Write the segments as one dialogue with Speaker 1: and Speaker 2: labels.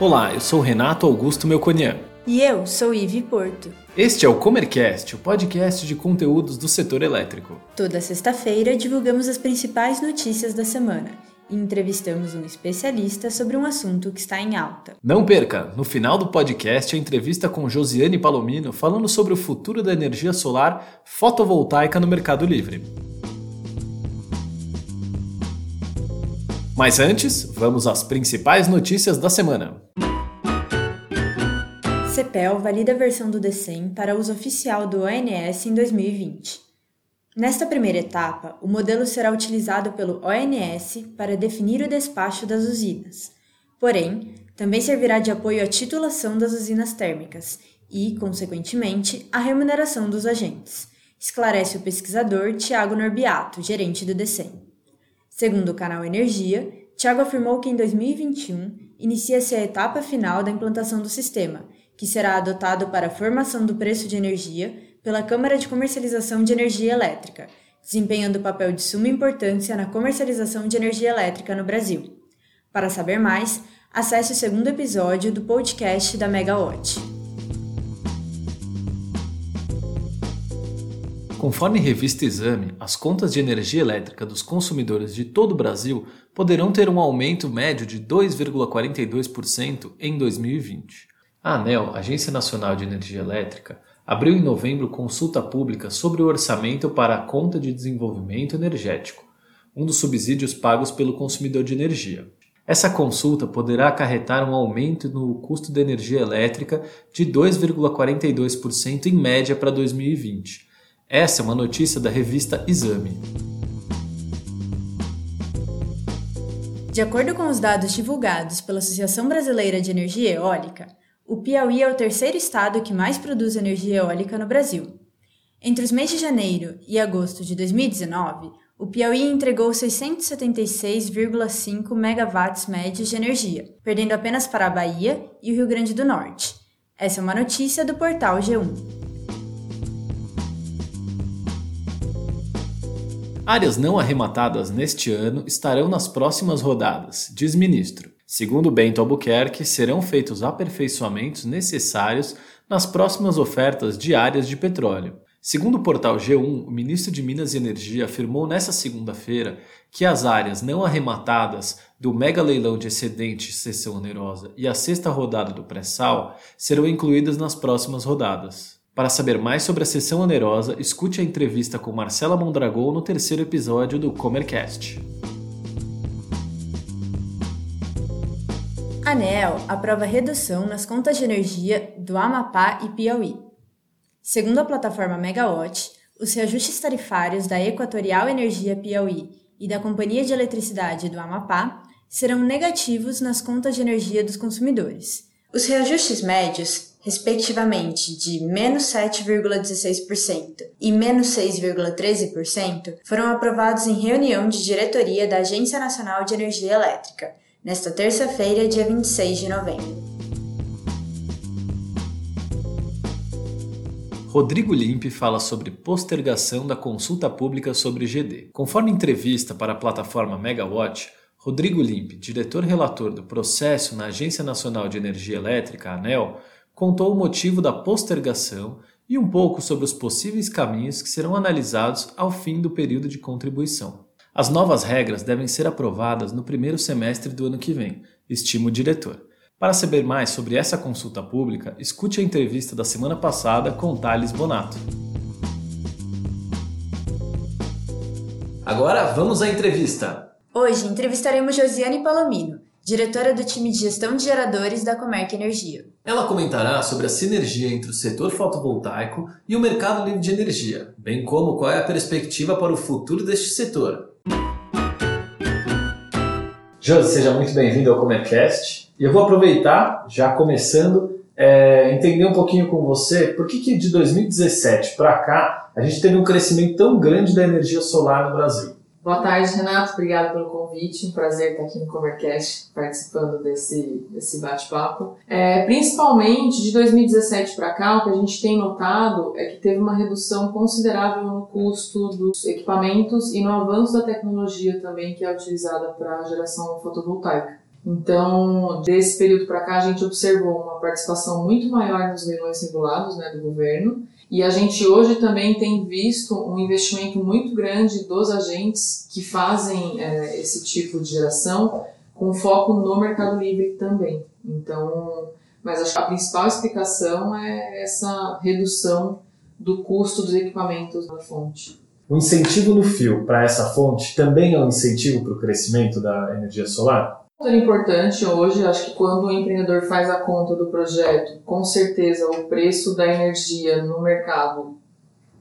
Speaker 1: Olá, eu sou Renato Augusto Melconian.
Speaker 2: E eu sou Ive Porto.
Speaker 1: Este é o Comercast, o podcast de conteúdos do setor elétrico.
Speaker 2: Toda sexta-feira divulgamos as principais notícias da semana e entrevistamos um especialista sobre um assunto que está em alta.
Speaker 1: Não perca! No final do podcast, a entrevista com Josiane Palomino falando sobre o futuro da energia solar fotovoltaica no Mercado Livre. Mas antes, vamos às principais notícias da semana.
Speaker 2: CEPEL valida a versão do DECEM para uso oficial do ONS em 2020. Nesta primeira etapa, o modelo será utilizado pelo ONS para definir o despacho das usinas. Porém, também servirá de apoio à titulação das usinas térmicas e, consequentemente, à remuneração dos agentes, esclarece o pesquisador Tiago Norbiato, gerente do DECEM. Segundo o canal Energia, Tiago afirmou que em 2021 inicia-se a etapa final da implantação do sistema, que será adotado para a formação do preço de energia pela Câmara de Comercialização de Energia Elétrica, desempenhando papel de suma importância na comercialização de energia elétrica no Brasil. Para saber mais, acesse o segundo episódio do podcast da Megawatt.
Speaker 1: Conforme revista Exame, as contas de energia elétrica dos consumidores de todo o Brasil poderão ter um aumento médio de 2,42% em 2020. A ANEL, Agência Nacional de Energia Elétrica, abriu em novembro consulta pública sobre o orçamento para a Conta de Desenvolvimento Energético, um dos subsídios pagos pelo consumidor de energia. Essa consulta poderá acarretar um aumento no custo da energia elétrica de 2,42% em média para 2020 essa é uma notícia da revista Exame.
Speaker 2: De acordo com os dados divulgados pela Associação Brasileira de Energia Eólica, o Piauí é o terceiro estado que mais produz energia eólica no Brasil. Entre os meses de janeiro e agosto de 2019, o Piauí entregou 676,5 megawatts médios de energia, perdendo apenas para a Bahia e o Rio Grande do Norte. Essa é uma notícia do portal G1.
Speaker 1: Áreas não arrematadas neste ano estarão nas próximas rodadas, diz ministro. Segundo Bento Albuquerque, serão feitos aperfeiçoamentos necessários nas próximas ofertas de áreas de petróleo. Segundo o portal G1, o ministro de Minas e Energia afirmou nesta segunda-feira que as áreas não arrematadas do mega leilão de excedente sessão onerosa e a sexta rodada do pré-sal serão incluídas nas próximas rodadas. Para saber mais sobre a sessão onerosa, escute a entrevista com Marcela Mondragol no terceiro episódio do Comercast.
Speaker 2: ANEL aprova redução nas contas de energia do Amapá e Piauí. Segundo a plataforma Megawatt, os reajustes tarifários da Equatorial Energia Piauí e da Companhia de Eletricidade do Amapá serão negativos nas contas de energia dos consumidores. Os reajustes médios respectivamente de menos 7,16% e menos 6,13%, foram aprovados em reunião de diretoria da Agência Nacional de Energia Elétrica, nesta terça-feira, dia 26 de novembro.
Speaker 1: Rodrigo Limpe fala sobre postergação da consulta pública sobre GD. Conforme entrevista para a plataforma Megawatt, Rodrigo Limpe, diretor relator do processo na Agência Nacional de Energia Elétrica, ANEL, contou o motivo da postergação e um pouco sobre os possíveis caminhos que serão analisados ao fim do período de contribuição. As novas regras devem ser aprovadas no primeiro semestre do ano que vem, estima o diretor. Para saber mais sobre essa consulta pública, escute a entrevista da semana passada com Thales Bonato. Agora vamos à entrevista.
Speaker 2: Hoje entrevistaremos Josiane Palomino, diretora do time de gestão de geradores da Comerc Energia.
Speaker 1: Ela comentará sobre a sinergia entre o setor fotovoltaico e o mercado livre de energia, bem como qual é a perspectiva para o futuro deste setor. Josi, seja muito bem-vindo ao Comercast. E eu vou aproveitar, já começando, é, entender um pouquinho com você por que, que de 2017 para cá a gente teve um crescimento tão grande da energia solar no Brasil.
Speaker 3: Boa tarde, Renato. Obrigado pelo convite. Um prazer estar aqui no Covercast participando desse, desse bate-papo. É, principalmente de 2017 para cá, o que a gente tem notado é que teve uma redução considerável no custo dos equipamentos e no avanço da tecnologia também que é utilizada para a geração fotovoltaica. Então, desse período para cá, a gente observou uma participação muito maior nos leilões regulados né, do governo e a gente hoje também tem visto um investimento muito grande dos agentes que fazem é, esse tipo de geração com foco no Mercado Livre também. Então, mas acho que a principal explicação é essa redução do custo dos equipamentos na fonte.
Speaker 4: O incentivo no fio para essa fonte também é um incentivo para o crescimento da energia solar?
Speaker 3: É importante hoje, acho que quando o empreendedor faz a conta do projeto, com certeza o preço da energia no mercado,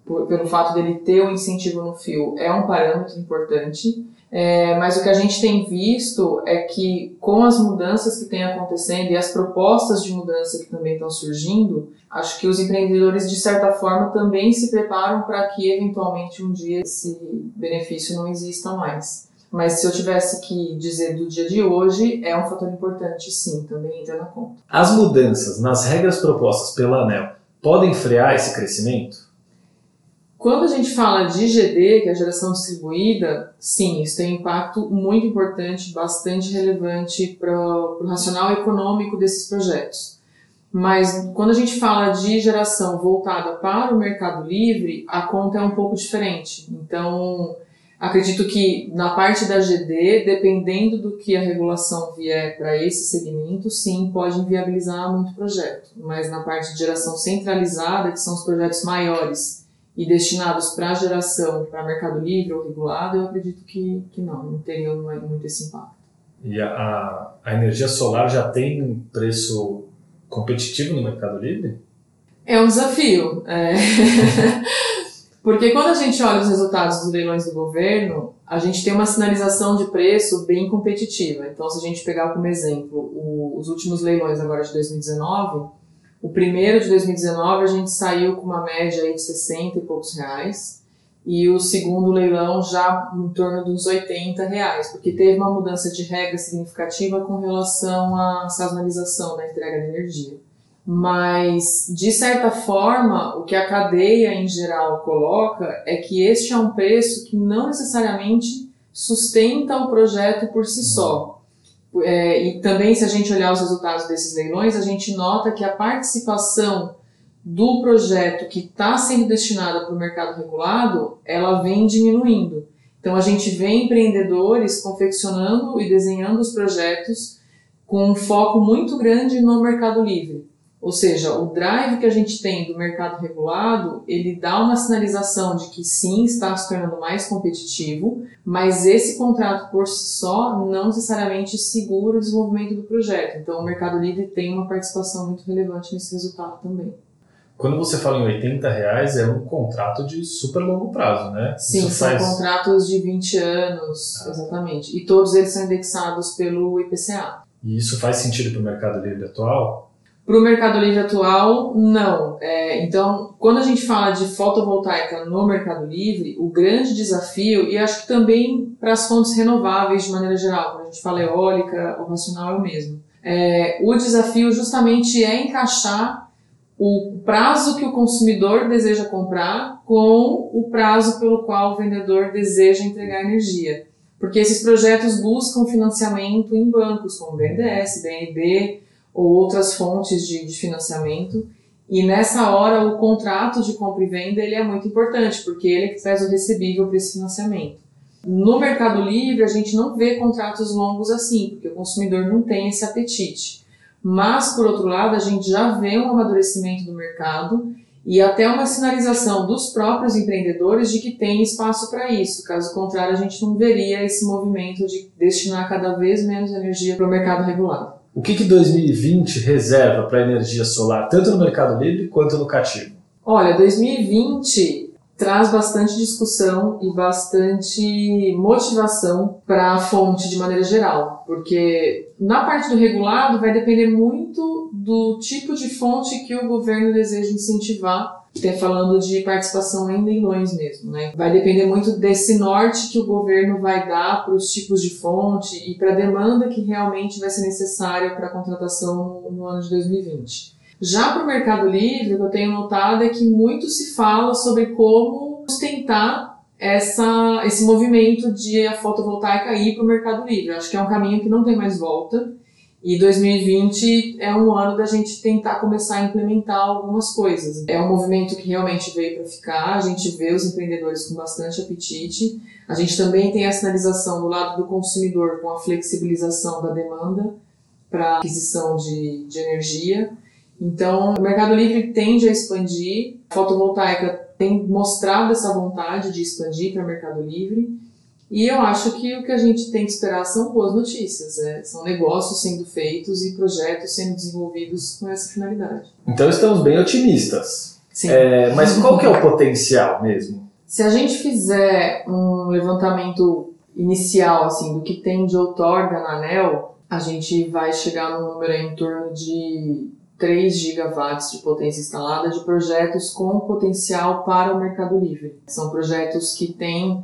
Speaker 3: por, pelo fato dele ter o um incentivo no fio, é um parâmetro importante. É, mas o que a gente tem visto é que com as mudanças que têm acontecendo e as propostas de mudança que também estão surgindo, acho que os empreendedores de certa forma também se preparam para que eventualmente um dia esse benefício não exista mais. Mas se eu tivesse que dizer do dia de hoje, é um fator importante, sim, também entra na conta.
Speaker 4: As mudanças nas regras propostas pela ANEL podem frear esse crescimento?
Speaker 3: Quando a gente fala de GD, que é a geração distribuída, sim, isso tem um impacto muito importante, bastante relevante para o racional econômico desses projetos. Mas quando a gente fala de geração voltada para o mercado livre, a conta é um pouco diferente. Então, Acredito que na parte da GD, dependendo do que a regulação vier para esse segmento, sim, pode inviabilizar muito projeto. Mas na parte de geração centralizada, que são os projetos maiores e destinados para geração para mercado livre ou regulado, eu acredito que, que não, não teria muito esse impacto.
Speaker 4: E a, a energia solar já tem um preço competitivo no mercado livre?
Speaker 3: É um desafio. É... Porque quando a gente olha os resultados dos leilões do governo, a gente tem uma sinalização de preço bem competitiva. Então, se a gente pegar como exemplo o, os últimos leilões agora de 2019, o primeiro de 2019 a gente saiu com uma média aí de 60 e poucos reais, e o segundo leilão já em torno dos 80 reais, porque teve uma mudança de regra significativa com relação à sazonalização da entrega de energia. Mas, de certa forma, o que a cadeia em geral coloca é que este é um preço que não necessariamente sustenta o projeto por si só. É, e também, se a gente olhar os resultados desses leilões, a gente nota que a participação do projeto que está sendo destinada para o mercado regulado, ela vem diminuindo. Então, a gente vê empreendedores confeccionando e desenhando os projetos com um foco muito grande no mercado livre. Ou seja, o drive que a gente tem do mercado regulado, ele dá uma sinalização de que sim, está se tornando mais competitivo, mas esse contrato por si só não necessariamente segura o desenvolvimento do projeto. Então, o mercado livre tem uma participação muito relevante nesse resultado também.
Speaker 4: Quando você fala em 80 reais, é um contrato de super longo prazo, né?
Speaker 3: Sim, Isso são faz... contratos de 20 anos, ah. exatamente. E todos eles são indexados pelo IPCA.
Speaker 4: E isso faz sentido para o mercado livre atual?
Speaker 3: Para o Mercado Livre atual, não. É, então, quando a gente fala de fotovoltaica no Mercado Livre, o grande desafio, e acho que também para as fontes renováveis de maneira geral, quando a gente fala eólica, o racional é o mesmo. É, o desafio justamente é encaixar o prazo que o consumidor deseja comprar com o prazo pelo qual o vendedor deseja entregar energia. Porque esses projetos buscam financiamento em bancos como BNDES, BNB, ou outras fontes de, de financiamento. E nessa hora o contrato de compra e venda ele é muito importante, porque ele é que traz o recebível para esse financiamento. No Mercado Livre a gente não vê contratos longos assim, porque o consumidor não tem esse apetite. Mas, por outro lado, a gente já vê um amadurecimento do mercado e até uma sinalização dos próprios empreendedores de que tem espaço para isso. Caso contrário, a gente não veria esse movimento de destinar cada vez menos energia para o mercado regulado.
Speaker 4: O que, que 2020 reserva para a energia solar, tanto no mercado livre quanto no cativo?
Speaker 3: Olha, 2020 traz bastante discussão e bastante motivação para a fonte de maneira geral, porque na parte do regulado vai depender muito do tipo de fonte que o governo deseja incentivar até falando de participação em leilões mesmo, né? Vai depender muito desse norte que o governo vai dar para os tipos de fonte e para a demanda que realmente vai ser necessária para a contratação no ano de 2020. Já para o Mercado Livre, o que eu tenho notado é que muito se fala sobre como sustentar essa, esse movimento de a fotovoltaica ir para o mercado livre. Acho que é um caminho que não tem mais volta. E 2020 é um ano da gente tentar começar a implementar algumas coisas. É um movimento que realmente veio para ficar, a gente vê os empreendedores com bastante apetite. A gente também tem a sinalização do lado do consumidor com a flexibilização da demanda para aquisição de, de energia. Então, o Mercado Livre tende a expandir, a fotovoltaica tem mostrado essa vontade de expandir para o Mercado Livre. E eu acho que o que a gente tem que esperar são boas notícias, né? são negócios sendo feitos e projetos sendo desenvolvidos com essa finalidade.
Speaker 4: Então estamos bem otimistas.
Speaker 3: Sim.
Speaker 4: É, mas qual que é o potencial mesmo?
Speaker 3: Se a gente fizer um levantamento inicial assim do que tem de outorga na ANEL, a gente vai chegar num número em torno de 3 gigawatts de potência instalada de projetos com potencial para o Mercado Livre. São projetos que têm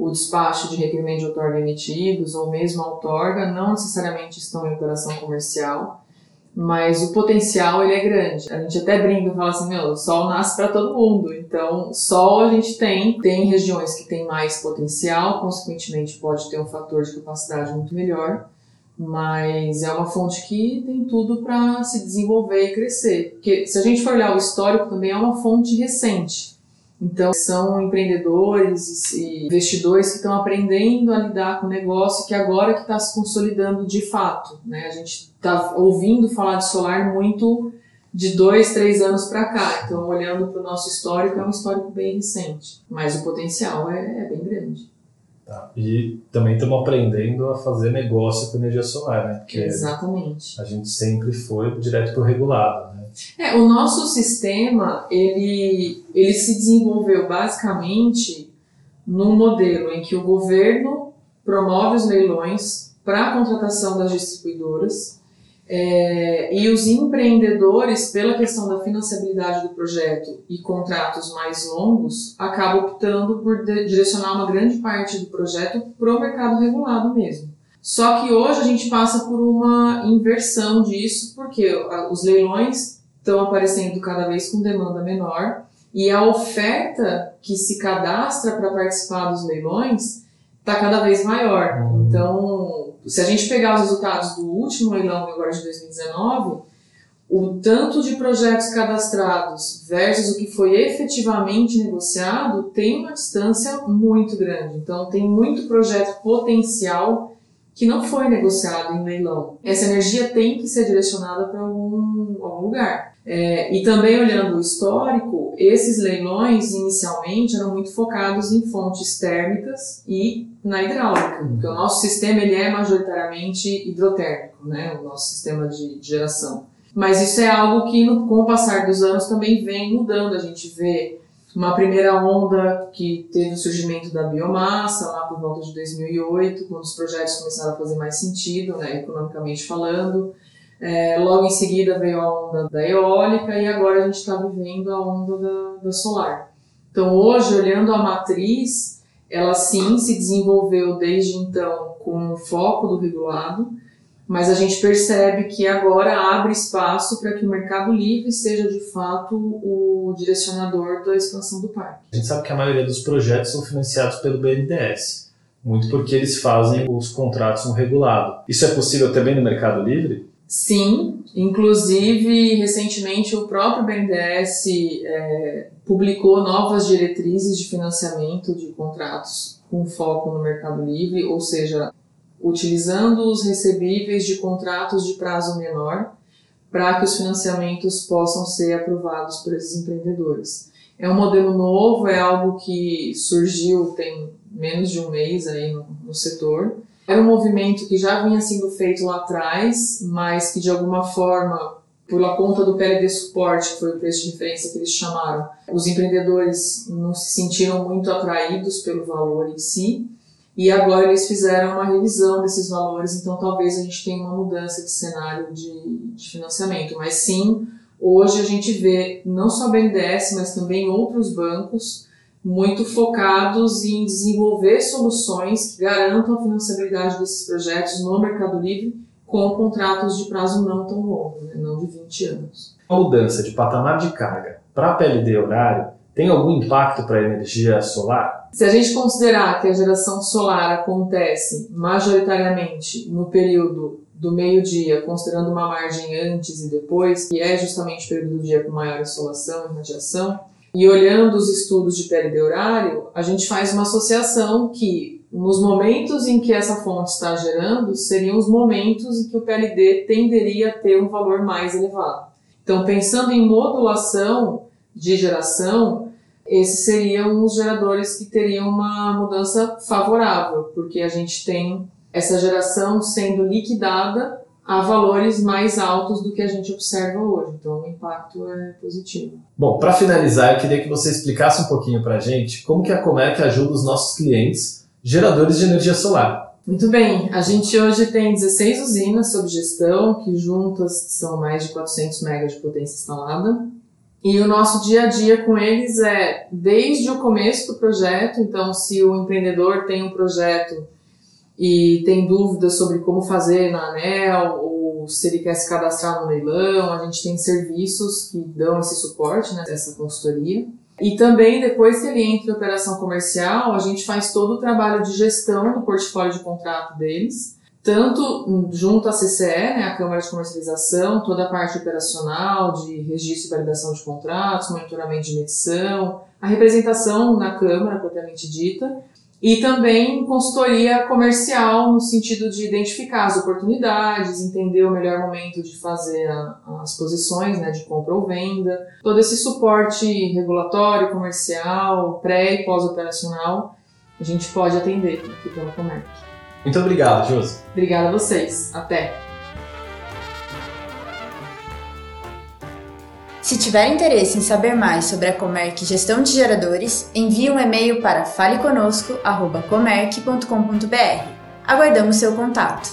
Speaker 3: o despacho de requerimento de outorga emitidos ou mesmo a outorga, não necessariamente estão em operação comercial, mas o potencial ele é grande. A gente até brinca e fala assim, meu, o sol nasce para todo mundo, então sol a gente tem, tem regiões que tem mais potencial, consequentemente pode ter um fator de capacidade muito melhor, mas é uma fonte que tem tudo para se desenvolver e crescer. Porque se a gente for olhar o histórico, também é uma fonte recente. Então, são empreendedores e investidores que estão aprendendo a lidar com o negócio que agora que está se consolidando de fato. Né? A gente está ouvindo falar de solar muito de dois, três anos para cá. Então, olhando para o nosso histórico, é um histórico bem recente. Mas o potencial é, é bem grande.
Speaker 4: Tá. E também estamos aprendendo a fazer negócio com energia solar, né? Porque
Speaker 3: Exatamente.
Speaker 4: A gente sempre foi direto para o regulado, né?
Speaker 3: É, o nosso sistema, ele, ele se desenvolveu basicamente num modelo em que o governo promove os leilões para a contratação das distribuidoras é, e os empreendedores, pela questão da financiabilidade do projeto e contratos mais longos, acabam optando por direcionar uma grande parte do projeto para o mercado regulado mesmo. Só que hoje a gente passa por uma inversão disso, porque os leilões estão aparecendo cada vez com demanda menor e a oferta que se cadastra para participar dos leilões está cada vez maior. Uhum. Então, se a gente pegar os resultados do último leilão agora de 2019, o tanto de projetos cadastrados versus o que foi efetivamente negociado tem uma distância muito grande. Então, tem muito projeto potencial que não foi negociado em leilão. Essa energia tem que ser direcionada para algum, algum lugar. É, e também olhando o histórico, esses leilões inicialmente eram muito focados em fontes térmicas e na hidráulica, porque o nosso sistema ele é majoritariamente hidrotérmico, né, o nosso sistema de, de geração. Mas isso é algo que, no, com o passar dos anos, também vem mudando. A gente vê uma primeira onda que teve o surgimento da biomassa, lá por volta de 2008, quando os projetos começaram a fazer mais sentido, né, economicamente falando. É, logo em seguida veio a onda da eólica e agora a gente está vivendo a onda da, da solar. Então, hoje, olhando a matriz, ela sim se desenvolveu desde então com o foco do regulado, mas a gente percebe que agora abre espaço para que o mercado livre seja de fato o direcionador da expansão do parque.
Speaker 4: A gente sabe que a maioria dos projetos são financiados pelo BNDES, muito porque eles fazem os contratos no regulado. Isso é possível também no mercado livre?
Speaker 3: Sim, inclusive recentemente o próprio BNDES é, publicou novas diretrizes de financiamento de contratos com foco no Mercado Livre, ou seja, utilizando os recebíveis de contratos de prazo menor para que os financiamentos possam ser aprovados por esses empreendedores. É um modelo novo, é algo que surgiu tem menos de um mês aí no, no setor era um movimento que já vinha sendo feito lá atrás, mas que de alguma forma, pela conta do PLD Suporte, que foi o preço de referência que eles chamaram, os empreendedores não se sentiram muito atraídos pelo valor em si, e agora eles fizeram uma revisão desses valores, então talvez a gente tenha uma mudança de cenário de, de financiamento. Mas sim, hoje a gente vê não só a BNDES, mas também outros bancos muito focados em desenvolver soluções que garantam a financiabilidade desses projetos no Mercado Livre com contratos de prazo não tão longo, né, não de 20 anos.
Speaker 4: A mudança de patamar de carga para PLD horário tem algum impacto para a energia solar?
Speaker 3: Se a gente considerar que a geração solar acontece majoritariamente no período do meio-dia, considerando uma margem antes e depois, que é justamente o período do dia com maior insolação e radiação, e olhando os estudos de PLD horário, a gente faz uma associação que nos momentos em que essa fonte está gerando, seriam os momentos em que o PLD tenderia a ter um valor mais elevado. Então, pensando em modulação de geração, esses seriam os geradores que teriam uma mudança favorável, porque a gente tem essa geração sendo liquidada a valores mais altos do que a gente observa hoje. Então, o impacto é positivo.
Speaker 4: Bom, para finalizar, eu queria que você explicasse um pouquinho para a gente como que a Comerc ajuda os nossos clientes geradores de energia solar.
Speaker 3: Muito bem, a gente hoje tem 16 usinas sob gestão, que juntas são mais de 400 megas de potência instalada. E o nosso dia a dia com eles é desde o começo do projeto, então se o empreendedor tem um projeto e tem dúvidas sobre como fazer na ANEL ou se ele quer se cadastrar no leilão, a gente tem serviços que dão esse suporte, né, essa consultoria. E também, depois que ele entra em operação comercial, a gente faz todo o trabalho de gestão do portfólio de contrato deles, tanto junto à CCE, né, a Câmara de Comercialização, toda a parte operacional de registro e validação de contratos, monitoramento de medição, a representação na Câmara, propriamente dita, e também consultoria comercial, no sentido de identificar as oportunidades, entender o melhor momento de fazer a, as posições né, de compra ou venda, todo esse suporte regulatório, comercial, pré e pós-operacional, a gente pode atender aqui pela Comerc.
Speaker 4: Muito obrigado, Josi.
Speaker 3: Obrigada a vocês. Até!
Speaker 2: Se tiver interesse em saber mais sobre a Comerc Gestão de Geradores, envie um e-mail para faleconosco.comerc.com.br. Aguardamos seu contato.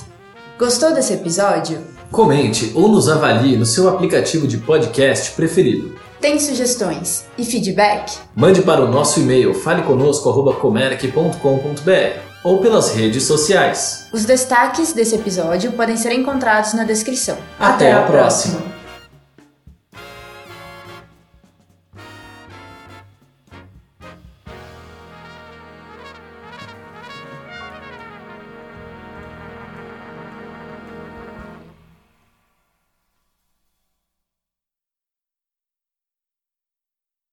Speaker 2: Gostou desse episódio?
Speaker 1: Comente ou nos avalie no seu aplicativo de podcast preferido.
Speaker 2: Tem sugestões e feedback?
Speaker 1: Mande para o nosso e-mail faleconosco.comerc.com.br ou pelas redes sociais.
Speaker 2: Os destaques desse episódio podem ser encontrados na descrição.
Speaker 1: Até, Até a próxima. próxima.